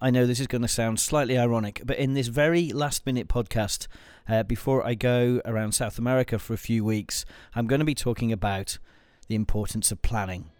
I know this is going to sound slightly ironic, but in this very last minute podcast, uh, before I go around South America for a few weeks, I'm going to be talking about the importance of planning.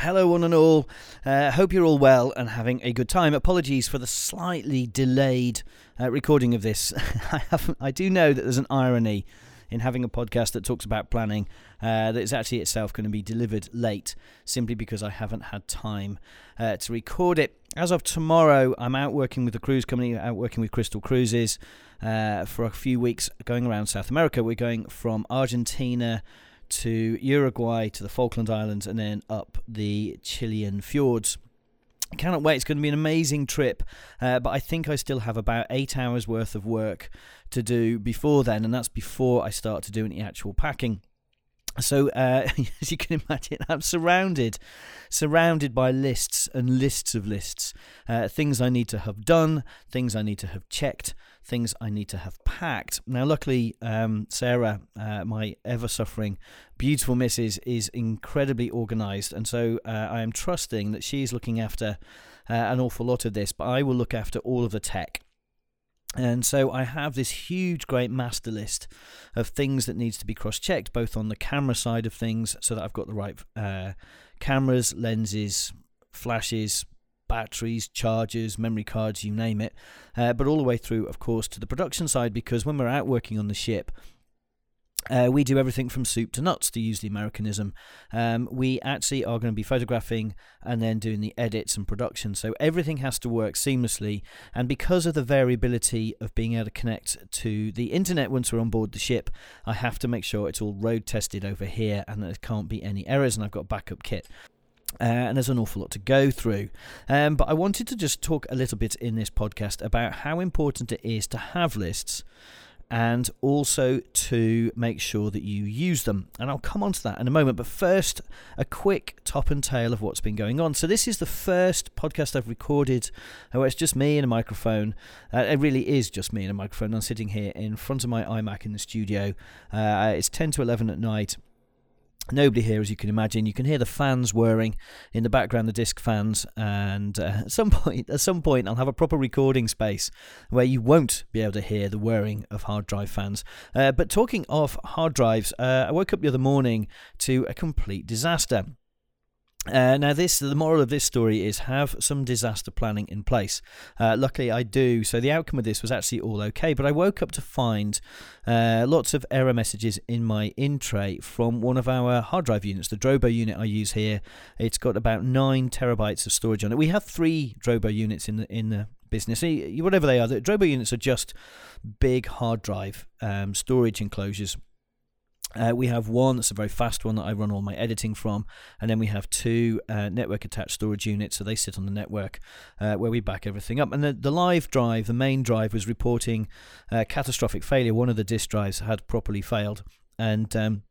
Hello, one and all. Uh, hope you're all well and having a good time. Apologies for the slightly delayed uh, recording of this. I I do know that there's an irony in having a podcast that talks about planning uh, that is actually itself going to be delivered late, simply because I haven't had time uh, to record it. As of tomorrow, I'm out working with the cruise company, out working with Crystal Cruises uh, for a few weeks, going around South America. We're going from Argentina to Uruguay to the Falkland Islands and then up the Chilean fjords. Cannot wait. It's going to be an amazing trip. Uh, but I think I still have about eight hours worth of work to do before then, and that's before I start to do any actual packing. So, uh, as you can imagine, I'm surrounded, surrounded by lists and lists of lists. Uh, things I need to have done, things I need to have checked, things I need to have packed. Now, luckily, um, Sarah, uh, my ever suffering, beautiful missus, is incredibly organised. And so uh, I am trusting that she's looking after uh, an awful lot of this, but I will look after all of the tech. And so I have this huge, great master list of things that needs to be cross-checked, both on the camera side of things, so that I've got the right uh, cameras, lenses, flashes, batteries, chargers, memory cards, you name it. Uh, but all the way through, of course, to the production side, because when we're out working on the ship, uh, we do everything from soup to nuts, to use the Americanism. Um, we actually are going to be photographing and then doing the edits and production. So everything has to work seamlessly. And because of the variability of being able to connect to the internet once we're on board the ship, I have to make sure it's all road tested over here and there can't be any errors. And I've got backup kit. Uh, and there's an awful lot to go through. Um, but I wanted to just talk a little bit in this podcast about how important it is to have lists and also to make sure that you use them. And I'll come on to that in a moment. But first, a quick top and tail of what's been going on. So, this is the first podcast I've recorded where it's just me and a microphone. Uh, it really is just me and a microphone. I'm sitting here in front of my iMac in the studio. Uh, it's 10 to 11 at night. Nobody here, as you can imagine. You can hear the fans whirring in the background, the disc fans, and uh, at some point, at some point, I'll have a proper recording space where you won't be able to hear the whirring of hard drive fans. Uh, but talking of hard drives, uh, I woke up the other morning to a complete disaster. Uh, now, this the moral of this story is have some disaster planning in place. Uh, luckily, I do. So the outcome of this was actually all okay. But I woke up to find uh, lots of error messages in my in tray from one of our hard drive units, the Drobo unit I use here. It's got about nine terabytes of storage on it. We have three Drobo units in the in the business. Whatever they are, the Drobo units are just big hard drive um, storage enclosures uh, we have one that's a very fast one that I run all my editing from, and then we have two uh, network attached storage units, so they sit on the network uh, where we back everything up. And the, the live drive, the main drive, was reporting uh, catastrophic failure. One of the disk drives had properly failed, and um,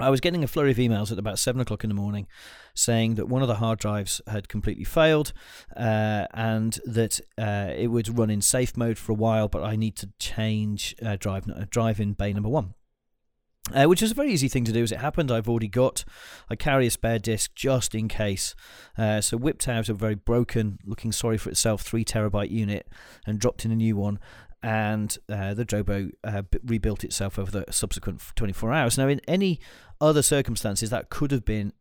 I was getting a flurry of emails at about seven o'clock in the morning saying that one of the hard drives had completely failed uh, and that uh, it would run in safe mode for a while, but I need to change uh, drive drive in bay number one. Uh, which is a very easy thing to do as it happened. I've already got, I carry a spare disk just in case. Uh, so whipped out a very broken, looking sorry for itself, three terabyte unit and dropped in a new one. And uh, the Drobo uh, rebuilt itself over the subsequent 24 hours. Now, in any other circumstances, that could have been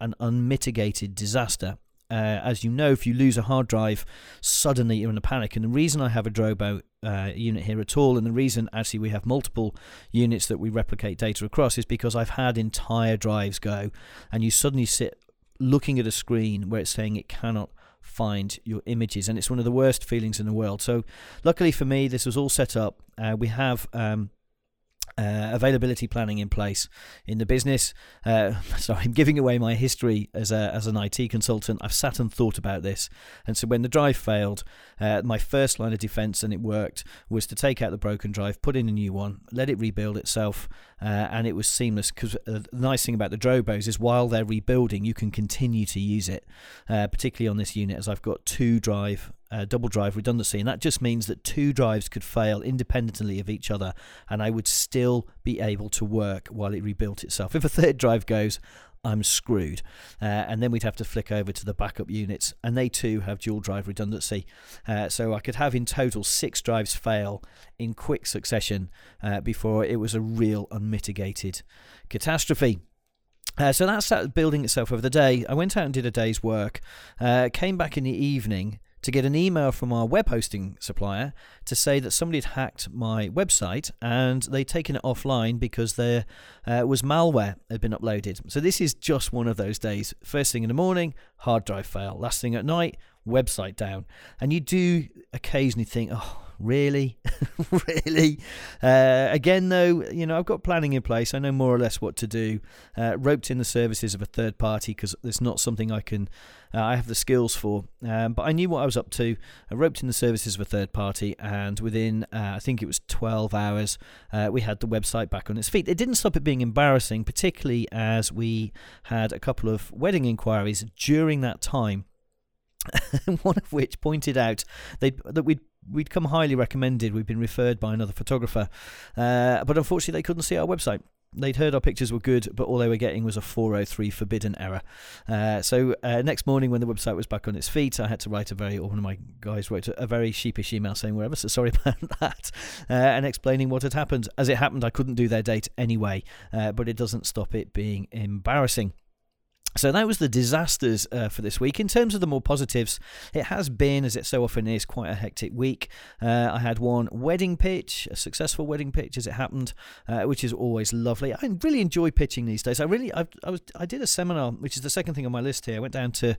an unmitigated disaster. Uh, as you know, if you lose a hard drive, suddenly you're in a panic. And the reason I have a Drobo uh, unit here at all, and the reason actually we have multiple units that we replicate data across, is because I've had entire drives go, and you suddenly sit looking at a screen where it's saying it cannot find your images, and it's one of the worst feelings in the world. So, luckily for me, this was all set up. Uh, we have um, uh, availability planning in place in the business. Uh, sorry, I'm giving away my history as a, as an IT consultant. I've sat and thought about this, and so when the drive failed, uh, my first line of defence, and it worked, was to take out the broken drive, put in a new one, let it rebuild itself, uh, and it was seamless. Because uh, the nice thing about the Drobos is while they're rebuilding, you can continue to use it, uh, particularly on this unit, as I've got two drive uh, double drive redundancy, and that just means that two drives could fail independently of each other, and I would still be able to work while it rebuilt itself. If a third drive goes, I'm screwed. Uh, and then we'd have to flick over to the backup units, and they too have dual drive redundancy. Uh, so I could have in total six drives fail in quick succession uh, before it was a real unmitigated catastrophe. Uh, so that started building itself over the day. I went out and did a day's work, uh, came back in the evening, to get an email from our web hosting supplier to say that somebody had hacked my website and they'd taken it offline because there uh, was malware had been uploaded. So this is just one of those days. First thing in the morning, hard drive fail. Last thing at night, website down. And you do occasionally think, oh, really? really? Uh, again, though, you know, I've got planning in place. I know more or less what to do. Uh, roped in the services of a third party because it's not something I can, uh, I have the skills for. Um, but I knew what I was up to. I roped in the services of a third party, and within, uh, I think it was 12 hours, uh, we had the website back on its feet. It didn't stop it being embarrassing, particularly as we had a couple of wedding inquiries during that time. one of which pointed out that we'd we'd come highly recommended. We'd been referred by another photographer, uh, but unfortunately they couldn't see our website. They'd heard our pictures were good, but all they were getting was a 403 forbidden error. Uh, so uh, next morning, when the website was back on its feet, I had to write a very, or one of my guys wrote a, very sheepish email saying we're ever so sorry about that, uh, and explaining what had happened. As it happened, I couldn't do their date anyway, uh, but it doesn't stop it being embarrassing. So that was the disasters uh, for this week. In terms of the more positives, it has been, as it so often is, quite a hectic week. Uh, I had one wedding pitch, a successful wedding pitch as it happened, uh, which is always lovely. I really enjoy pitching these days. I really, I, I, was, I did a seminar, which is the second thing on my list here. I went down to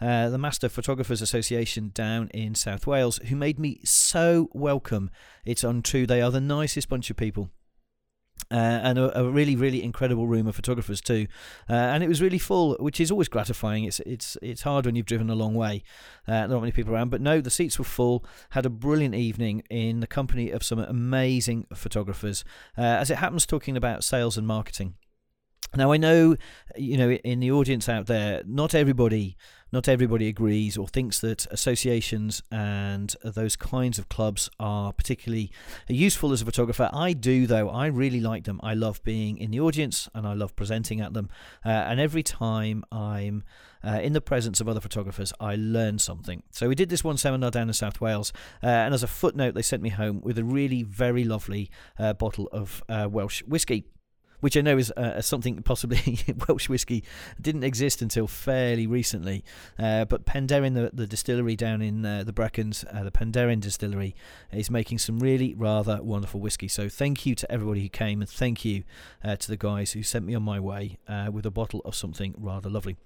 uh, the Master Photographers Association down in South Wales, who made me so welcome. It's untrue. They are the nicest bunch of people. Uh, and a, a, really, really incredible room of photographers too, uh, and it was really full, which is always gratifying. It's it's it's hard when you've driven a long way, uh, not many people around, but no, the seats were full. Had a brilliant evening in the company of some amazing photographers. Uh, as it happens, talking about sales and marketing. Now I know, you know, in the audience out there, not everybody, not everybody agrees or thinks that associations and those kinds of clubs are particularly useful as a photographer. I do, though. I really like them. I love being in the audience and I love presenting at them. Uh, and every time I'm uh, in the presence of other photographers, I learn something. So we did this one seminar down in South Wales, uh, and as a footnote, they sent me home with a really very lovely uh, bottle of uh, Welsh whiskey which I know is uh, something possibly Welsh whiskey didn't exist until fairly recently. Uh, but Penderyn, the, the distillery down in uh, the Brecons, uh, the Penderyn distillery, is making some really rather wonderful whiskey. So thank you to everybody who came, and thank you uh, to the guys who sent me on my way with a bottle of something rather lovely.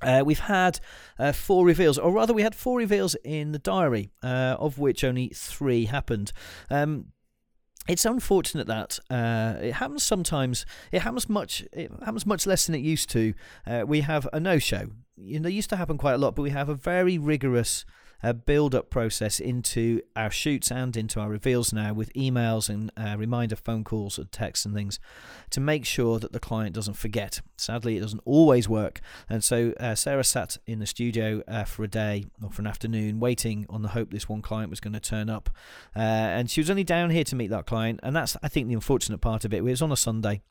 Uh, we've had uh, four reveals, or rather, we had four reveals in the diary, uh, of which only three happened. Um, it's unfortunate that uh, it happens sometimes. It happens much. It happens much less than it used to. Uh, we have a no-show. You know, it used to happen quite a lot, but we have a very rigorous uh, build up process into our shoots and into our reveals now with emails and uh, reminder phone calls and texts and things to make sure that the client doesn't forget. Sadly, it doesn't always work. And so uh, Sarah sat in the studio uh, for a day or for an afternoon waiting on the hope this one client was going to turn up. Uh, and she was only down here to meet that client. And that's, I think, the unfortunate part of it. It was on a Sunday.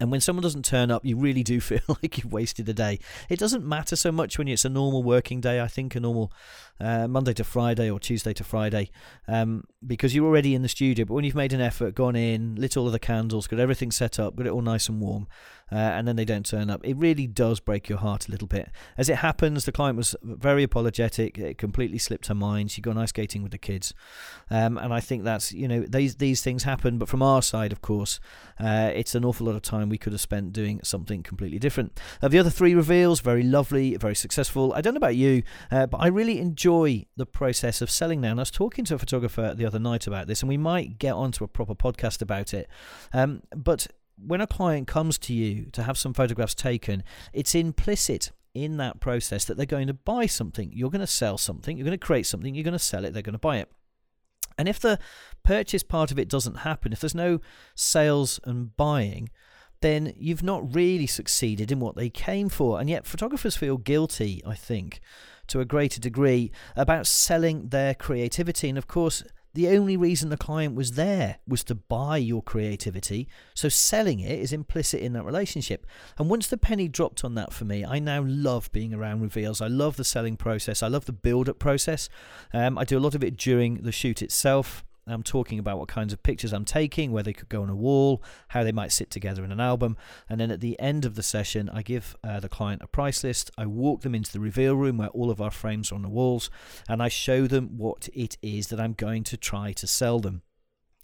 And when someone doesn't turn up, you really do feel like you've wasted a day. It doesn't matter so much when it's a normal working day. I think a normal uh, Monday to Friday or Tuesday to Friday, um, because you're already in the studio. But when you've made an effort, gone in, lit all of the candles, got everything set up, got it all nice and warm, uh, and then they don't turn up, it really does break your heart a little bit. As it happens, the client was very apologetic. It completely slipped her mind. She gone ice skating with the kids, um, and I think that's you know these these things happen. But from our side, of course, uh, it's an awful lot of time we could have spent doing something completely different. Uh, the other three reveals, very lovely, very successful. I don't know about you, uh, but I really enjoy the process of selling now. And I was talking to a photographer the other night about this, and we might get onto a proper podcast about it. Um, but when a client comes to you to have some photographs taken, it's implicit in that process that they're going to buy something. You're going to sell something, you're going to create something, you're going to sell it, they're going to buy it. And if the purchase part of it doesn't happen, if there's no sales and buying, then you've not really succeeded in what they came for. And yet, photographers feel guilty, I think, to a greater degree about selling their creativity. And of course, the only reason the client was there was to buy your creativity. So selling it is implicit in that relationship. And once the penny dropped on that for me, I now love being around reveals. I love the selling process. I love the build up process. Um, I do a lot of it during the shoot itself. I'm talking about what kinds of pictures I'm taking, where they could go on a wall, how they might sit together in an album. And then at the end of the session, I give uh, the client a price list. I walk them into the reveal room where all of our frames are on the walls, and I show them what it is that I'm going to try to sell them.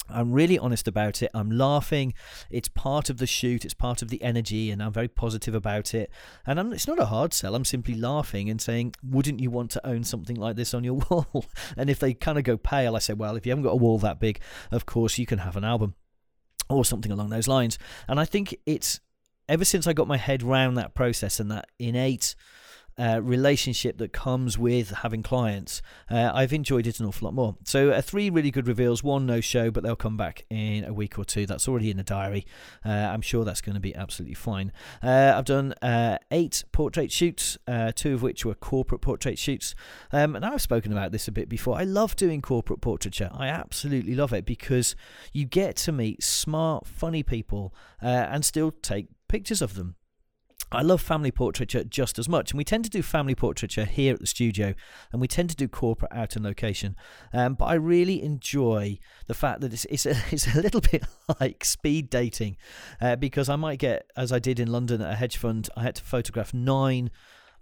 I'm really honest about it. I'm laughing. It's part of the shoot. It's part of the energy, and I'm very positive about it. And I'm, it's not a hard sell. I'm simply laughing and saying, "Wouldn't you want to own something like this on your wall?" and if they kind of go pale, I say, "Well, if you haven't got a wall that big, of course you can have an album." Or something along those lines. And I think it's ever since I got my head round that process and that innate uh, relationship that comes with having clients, uh, I've enjoyed it an awful lot more. So, uh, three really good reveals, one no show, but they'll come back in a week or two. That's already in the diary. Uh, I'm sure that's going to be absolutely fine. Uh, I've done eight portrait shoots, two of which were corporate portrait shoots. Um, and I've spoken about this a bit before. I love doing corporate portraiture. I absolutely love it because you get to meet smart, funny people and still take pictures of them. I love family portraiture just as much, and we tend to do family portraiture here at the studio, and we tend to do corporate out in location. Um, but I really enjoy the fact that it's it's a, it's a little bit like speed dating, uh, because I might get, as I did in London at a hedge fund, I had to photograph nine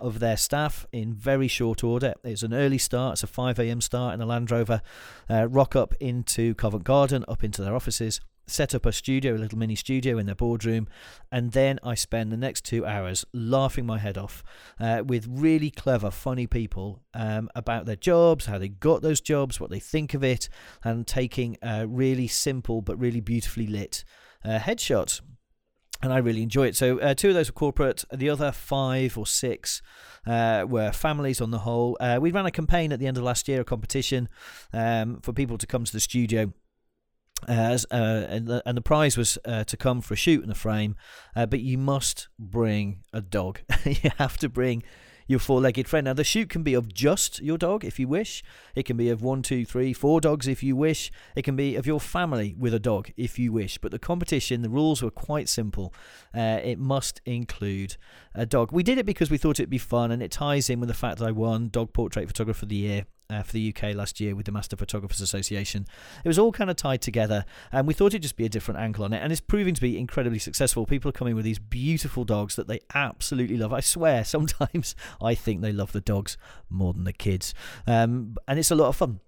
of their staff in very short order. It's an early start, it's a 5 a.m. start in a Land Rover, uh, rock up into Covent Garden, up into their offices set up a studio, a little mini studio in their boardroom, and then I spend the next two hours laughing my head off uh, with really clever, funny people um, about their jobs, how they got those jobs, what they think of it, and taking a really simple but really beautifully lit uh, headshots. And I really enjoy it. So, uh, two of those were corporate. The other five or six uh, were families on the whole. Uh, we ran a campaign at the end of last year, a competition um, for people to come to the studio as uh, and, the, and the prize was uh, to come for a shoot and a frame, uh, but you must bring a dog. you have to bring your four-legged friend. Now the shoot can be of just your dog if you wish. It can be of one, two, three, four dogs if you wish. It can be of your family with a dog if you wish. But the competition, the rules were quite simple. Uh, it must include a dog. We did it because we thought it'd be fun, and it ties in with the fact that I won Dog Portrait Photographer of the Year uh, for the UK last year with the Master Photographers Association. It was all kind of tied together, and we thought it'd just be a different angle on it. And it's proving to be incredibly successful. People are coming with these beautiful dogs that they absolutely love. I swear, sometimes I think they love the dogs more than the kids, um, and it's a lot of fun.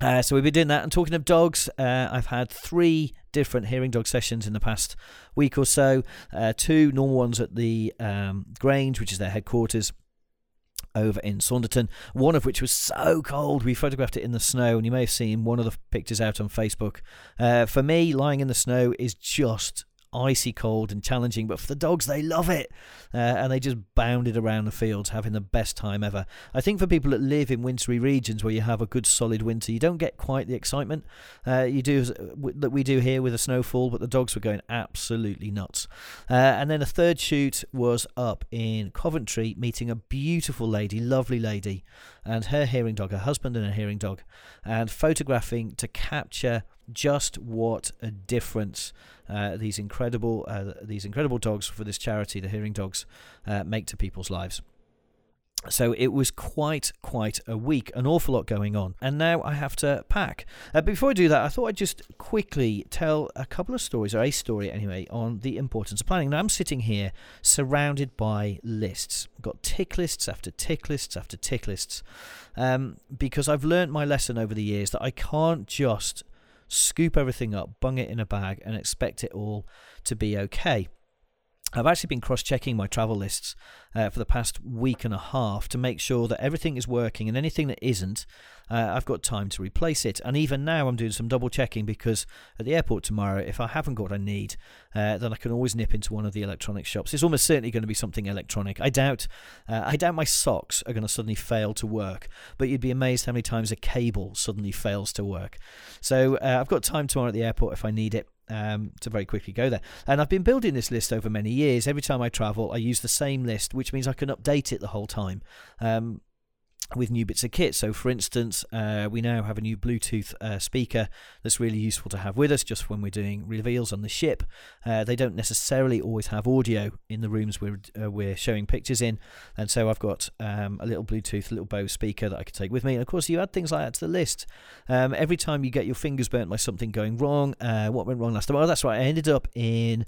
Uh, so we've been doing that. And talking of dogs, uh, I've had three different hearing dog sessions in the past week or so. Uh, two normal ones at the um, Grange, which is their headquarters, over in Saunderton, one of which was so cold we photographed it in the snow, and you may have seen one of the pictures out on Facebook. Uh, for me, lying in the snow is just icy cold and challenging, but for the dogs, they love it. Uh, and they just bounded around the fields, having the best time ever. I think for people that live in wintry regions where you have a good solid winter, you don't get quite the excitement uh, you do that we do here with a snowfall, but the dogs were going absolutely nuts. Uh, and then a third shoot was up in Coventry, meeting a beautiful lady, lovely lady, and her hearing dog, her husband and her hearing dog, and photographing to capture just what a difference uh, these incredible uh, these incredible dogs for this charity, the Hearing Dogs, uh, make to people's lives. So it was quite, quite a week, an awful lot going on. And now I have to pack. Uh, before I do that, I thought I'd just quickly tell a couple of stories, or a story anyway, on the importance of planning. Now I'm sitting here surrounded by lists. I've got tick lists after tick lists after tick lists. Um, because I've learned my lesson over the years that I can't just scoop everything up, bung it in a bag, and expect it all to be okay. I've actually been cross checking my travel lists uh, for the past week and a half to make sure that everything is working and anything that isn't, uh, I've got time to replace it. And even now, I'm doing some double checking because at the airport tomorrow, if I haven't got what I need, uh, then I can always nip into one of the electronic shops. It's almost certainly going to be something electronic. I doubt, uh, I doubt my socks are going to suddenly fail to work, but you'd be amazed how many times a cable suddenly fails to work. So uh, I've got time tomorrow at the airport if I need it um, to very quickly go there. And I've been building this list over many years. Every time I travel, I use the same list, which means I can update it the whole time. Um, with new bits of kit. So, for instance, uh, we now have a new Bluetooth uh, speaker that's really useful to have with us just when we're doing reveals on the ship. Uh, they don't necessarily always have audio in the rooms we're uh, we're showing pictures in, and so I've got um, a little Bluetooth, little Bose speaker that I can take with me. And of course, you add things like that to the list. Um, every time you get your fingers burnt by something going wrong, uh, what went wrong last time? Oh, that's right. I ended up in.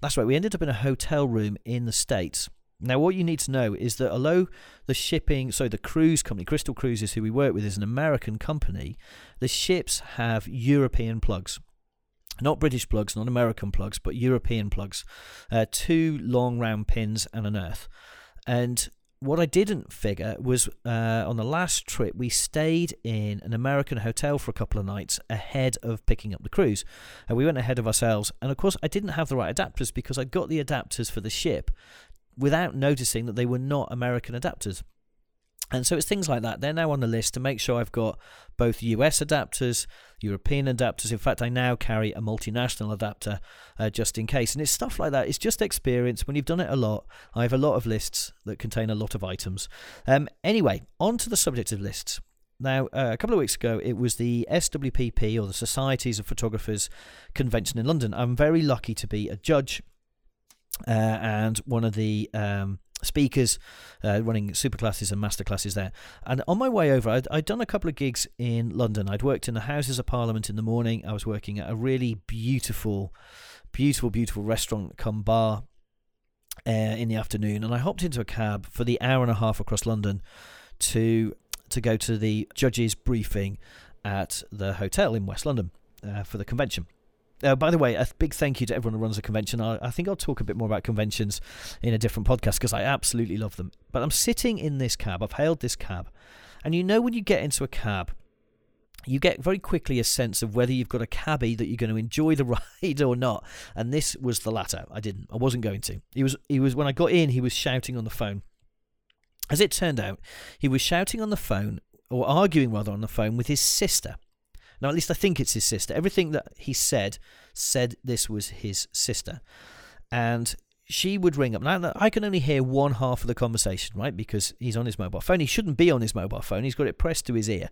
That's right. We ended up in a hotel room in the states now, what you need to know is that although the shipping, so the cruise company, Crystal Cruises, who we work with, is an American company, the ships have European plugs. Not British plugs, not American plugs, but European plugs. Uh, two long round pins and an earth. And what I didn't figure was uh, on the last trip, we stayed in an American hotel for a couple of nights ahead of picking up the cruise. And we went ahead of ourselves. And of course, I didn't have the right adapters because I got the adapters for the ship without noticing that they were not American adapters. And so it's things like that. They're now on the list to make sure I've got both US adapters, European adapters. In fact, I now carry a multinational adapter uh, just in case. And it's stuff like that. It's just experience. When you've done it a lot, I have a lot of lists that contain a lot of items. Um, anyway, on to the subject of lists. Now, uh, a couple of weeks ago, it was the SWPP or the Societies of Photographers convention in London. I'm very lucky to be a judge uh, and one of the um, speakers uh, running super classes and master classes there. And on my way over, I'd, I'd, done a couple of gigs in London. I'd worked in the Houses of Parliament in the morning. I was working at a really beautiful, beautiful, beautiful restaurant come bar uh, in the afternoon. And I hopped into a cab for the hour and a half across London to to go to the judges' briefing at the hotel in West London uh, for the convention. Uh, by the way, a big thank you to everyone who runs a convention. I, I think I'll talk a bit more about conventions in a different podcast because I absolutely love them. But I'm sitting in this cab, I've hailed this cab, and you know when you get into a cab, you get very quickly a sense of whether you've got a cabbie that you're going to enjoy the ride or not. And this was the latter. I didn't. I wasn't going to. He was. He was when I got in. He was shouting on the phone. As it turned out, he was shouting on the phone or arguing rather on the phone with his sister. Now, at least I think it's his sister. Everything that he said said this was his sister. And she would ring up. Now, I can only hear one half of the conversation, right? Because he's on his mobile phone. He shouldn't be on his mobile phone. He's got it pressed to his ear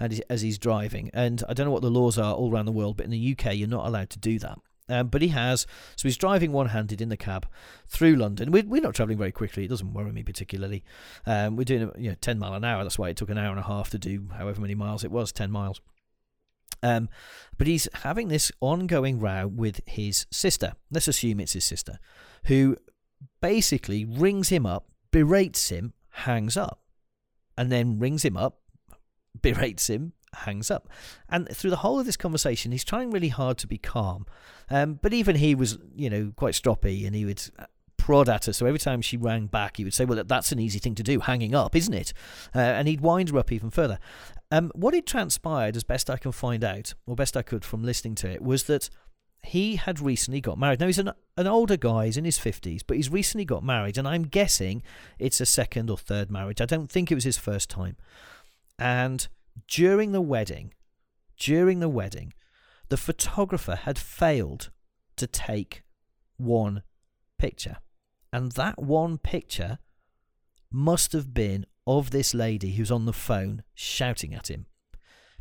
and as he's driving. And I don't know what the laws are all around the world, but in the UK, you're not allowed to do that. Um, but he has. So he's driving one handed in the cab through London. We're, we're not travelling very quickly. It doesn't worry me particularly. Um, we're doing you know, 10 mile an hour. That's why it took an hour and a half to do however many miles it was 10 miles. Um, but he's having this ongoing row with his sister. Let's assume it's his sister, who basically rings him up, berates him, hangs up, and then rings him up, berates him, hangs up. And through the whole of this conversation, he's trying really hard to be calm. Um, but even he was, you know, quite stroppy, and he would prod at her. So every time she rang back, he would say, "Well, that's an easy thing to do, hanging up, isn't it?" Uh, and he'd wind her up even further. Um, what had transpired, as best I can find out, or best I could from listening to it, was that he had recently got married. Now he's an an older guy, he's in his fifties, but he's recently got married, and I'm guessing it's a second or third marriage. I don't think it was his first time. And during the wedding, during the wedding, the photographer had failed to take one picture. And that one picture must have been of this lady who's on the phone shouting at him.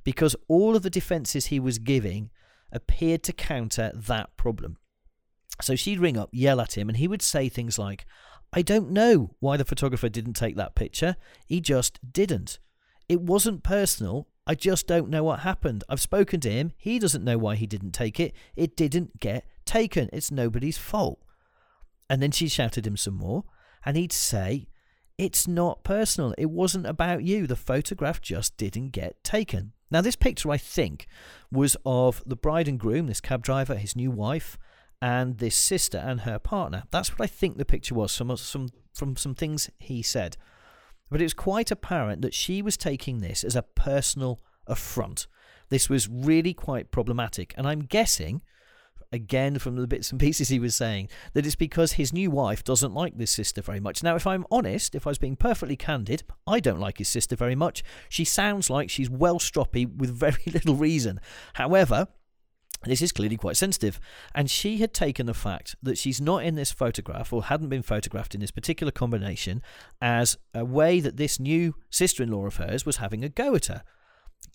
Because all of the defences he was giving appeared to counter that problem. So she'd ring up, yell at him, and he would say things like, I don't know why the photographer didn't take that picture. He just didn't. It wasn't personal. I just don't know what happened. I've spoken to him. He doesn't know why he didn't take it. It didn't get taken. It's nobody's fault. And then she shouted him some more, and he'd say, It's not personal. It wasn't about you. The photograph just didn't get taken. Now, this picture, I think, was of the bride and groom, this cab driver, his new wife, and this sister and her partner. That's what I think the picture was from some from some things he said. But it was quite apparent that she was taking this as a personal affront. This was really quite problematic, and I'm guessing again from the bits and pieces he was saying that it's because his new wife doesn't like this sister very much. Now, if I'm honest, if I was being perfectly candid, I don't like his sister very much. She sounds like she's well stroppy with very little reason. However, this is clearly quite sensitive. And she had taken the fact that she's not in this photograph or hadn't been photographed in this particular combination as a way that this new sister in law of hers was having a go at her.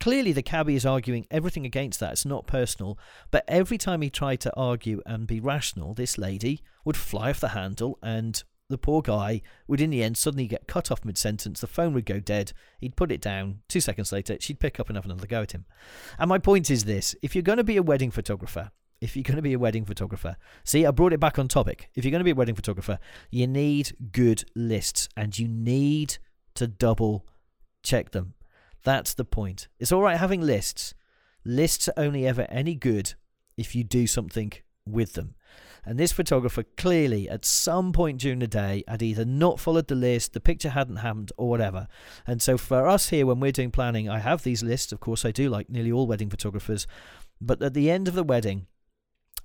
Clearly, the cabbie is arguing everything against that. It's not personal. But every time he tried to argue and be rational, this lady would fly off the handle and the poor guy would in the end suddenly get cut off mid sentence, the phone would go dead, he'd put it down, two seconds later, she'd pick up and have another go at him. And my point is this if you're going to be a wedding photographer, if you're going to be a wedding photographer, see, I brought it back on topic. If you're going to be a wedding photographer, you need good lists and you need to double check them. That's the point. It's all right having lists. Lists are only ever any good if you do something with them. And this photographer clearly, at some point during the day, had either not followed the list, the picture hadn't happened, or whatever. And so for us here, when we're doing planning, I have these lists. Of course, I do, like nearly all wedding photographers. But at the end of the wedding,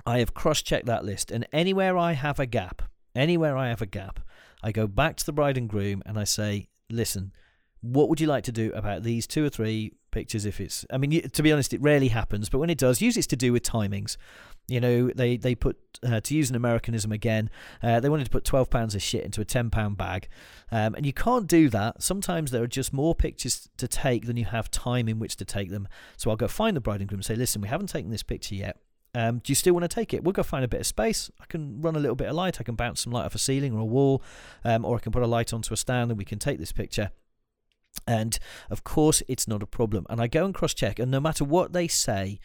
I have cross checked that list. And anywhere I have a gap, anywhere I have a gap, I go back to the bride and groom and I say, listen, what would you like to do about these two or three pictures if it's i mean to be honest it rarely happens but when it does usually it's to do with timings you know, they they put uh, to use an Americanism again. Uh, they wanted to put twelve pounds of shit into a ten pound bag, um, and you can't do that. Sometimes there are just more pictures to take than you have time in which to take them. So I'll go find the bride and groom and say, listen, we haven't taken this picture yet. Um, do you still want to take it? We'll go find a bit of space. I can run a little bit of light. I can bounce some light off a ceiling or a wall, um, or I can put a light onto a stand and we can take this picture. And of course, it's not a problem. And I go and cross check, and no matter what they say,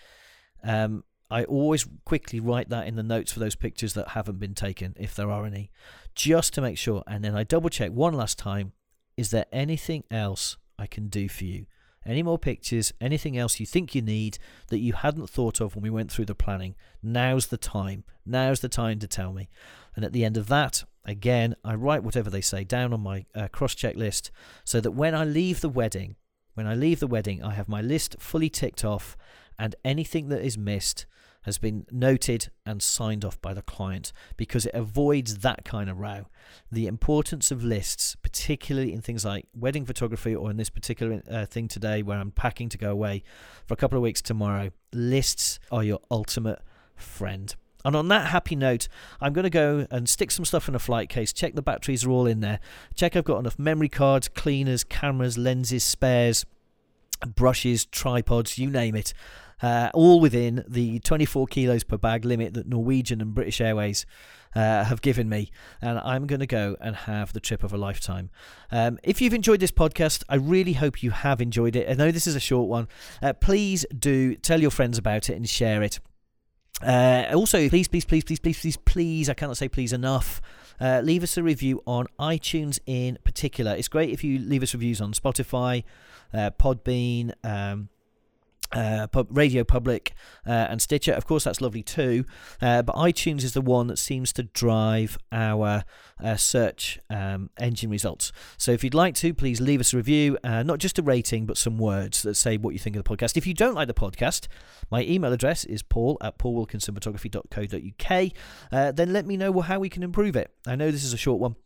um, I always quickly write that in the notes for those pictures that haven't been taken, if there are any, just to make sure. And then I double check one last time is there anything else I can do for you? Any more pictures, anything else you think you need that you hadn't thought of when we went through the planning? Now's the time. Now's the time to tell me. And at the end of that, again, I write whatever they say down on my uh, cross check list so that when I leave the wedding, when I leave the wedding, I have my list fully ticked off and anything that is missed has been noted and signed off by the client because it avoids that kind of row. The importance of lists, particularly in things like wedding photography or in this particular uh, thing today where I'm packing to go away for a couple of weeks tomorrow, lists are your ultimate friend. And on that happy note, I'm going to go and stick some stuff in a flight case, check the batteries are all in there, check I've got enough memory cards, cleaners, cameras, lenses, spares, brushes, tripods, you name it uh, all within the 24 kilos per bag limit that Norwegian and British Airways uh, have given me, and I'm going to go and have the trip of a lifetime. Um, if you've enjoyed this podcast, I really hope you have enjoyed it. I know this is a short one. Uh, please do tell your friends about it and share it. Uh, also, please, please, please, please, please, please, please, I cannot say please enough. Uh, leave us a review on iTunes in particular. It's great if you leave us reviews on Spotify, uh, Podbean, um, uh, Radio Public uh, and Stitcher. Of course, that's lovely too. Uh, but iTunes is the one that seems to drive our uh, search um, engine results. So if you'd like to, please leave us a review, uh, not just a rating, but some words that say what you think of the podcast. If you don't like the podcast, my email address is paul at paulwilkinsonphotography.co.uk. Then let me know how we can improve it. I know this is a short one.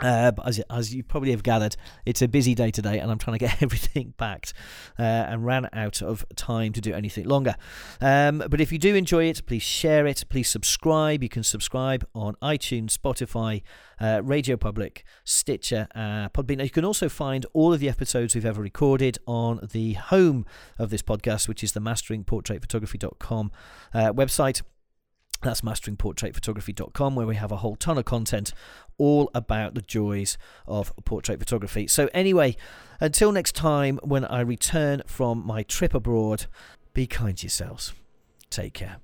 Uh, but as, as you probably have gathered, it's a busy day today, and I'm trying to get everything packed uh, and ran out of time to do anything longer. Um, but if you do enjoy it, please share it. Please subscribe. You can subscribe on iTunes, Spotify, uh, Radio Public, Stitcher, uh, Podbean. You can also find all of the episodes we've ever recorded on the home of this podcast, which is the masteringportraitphotography.com uh, website. That's masteringportraitphotography.com, where we have a whole ton of content all about the joys of portrait photography. So, anyway, until next time, when I return from my trip abroad, be kind to yourselves. Take care.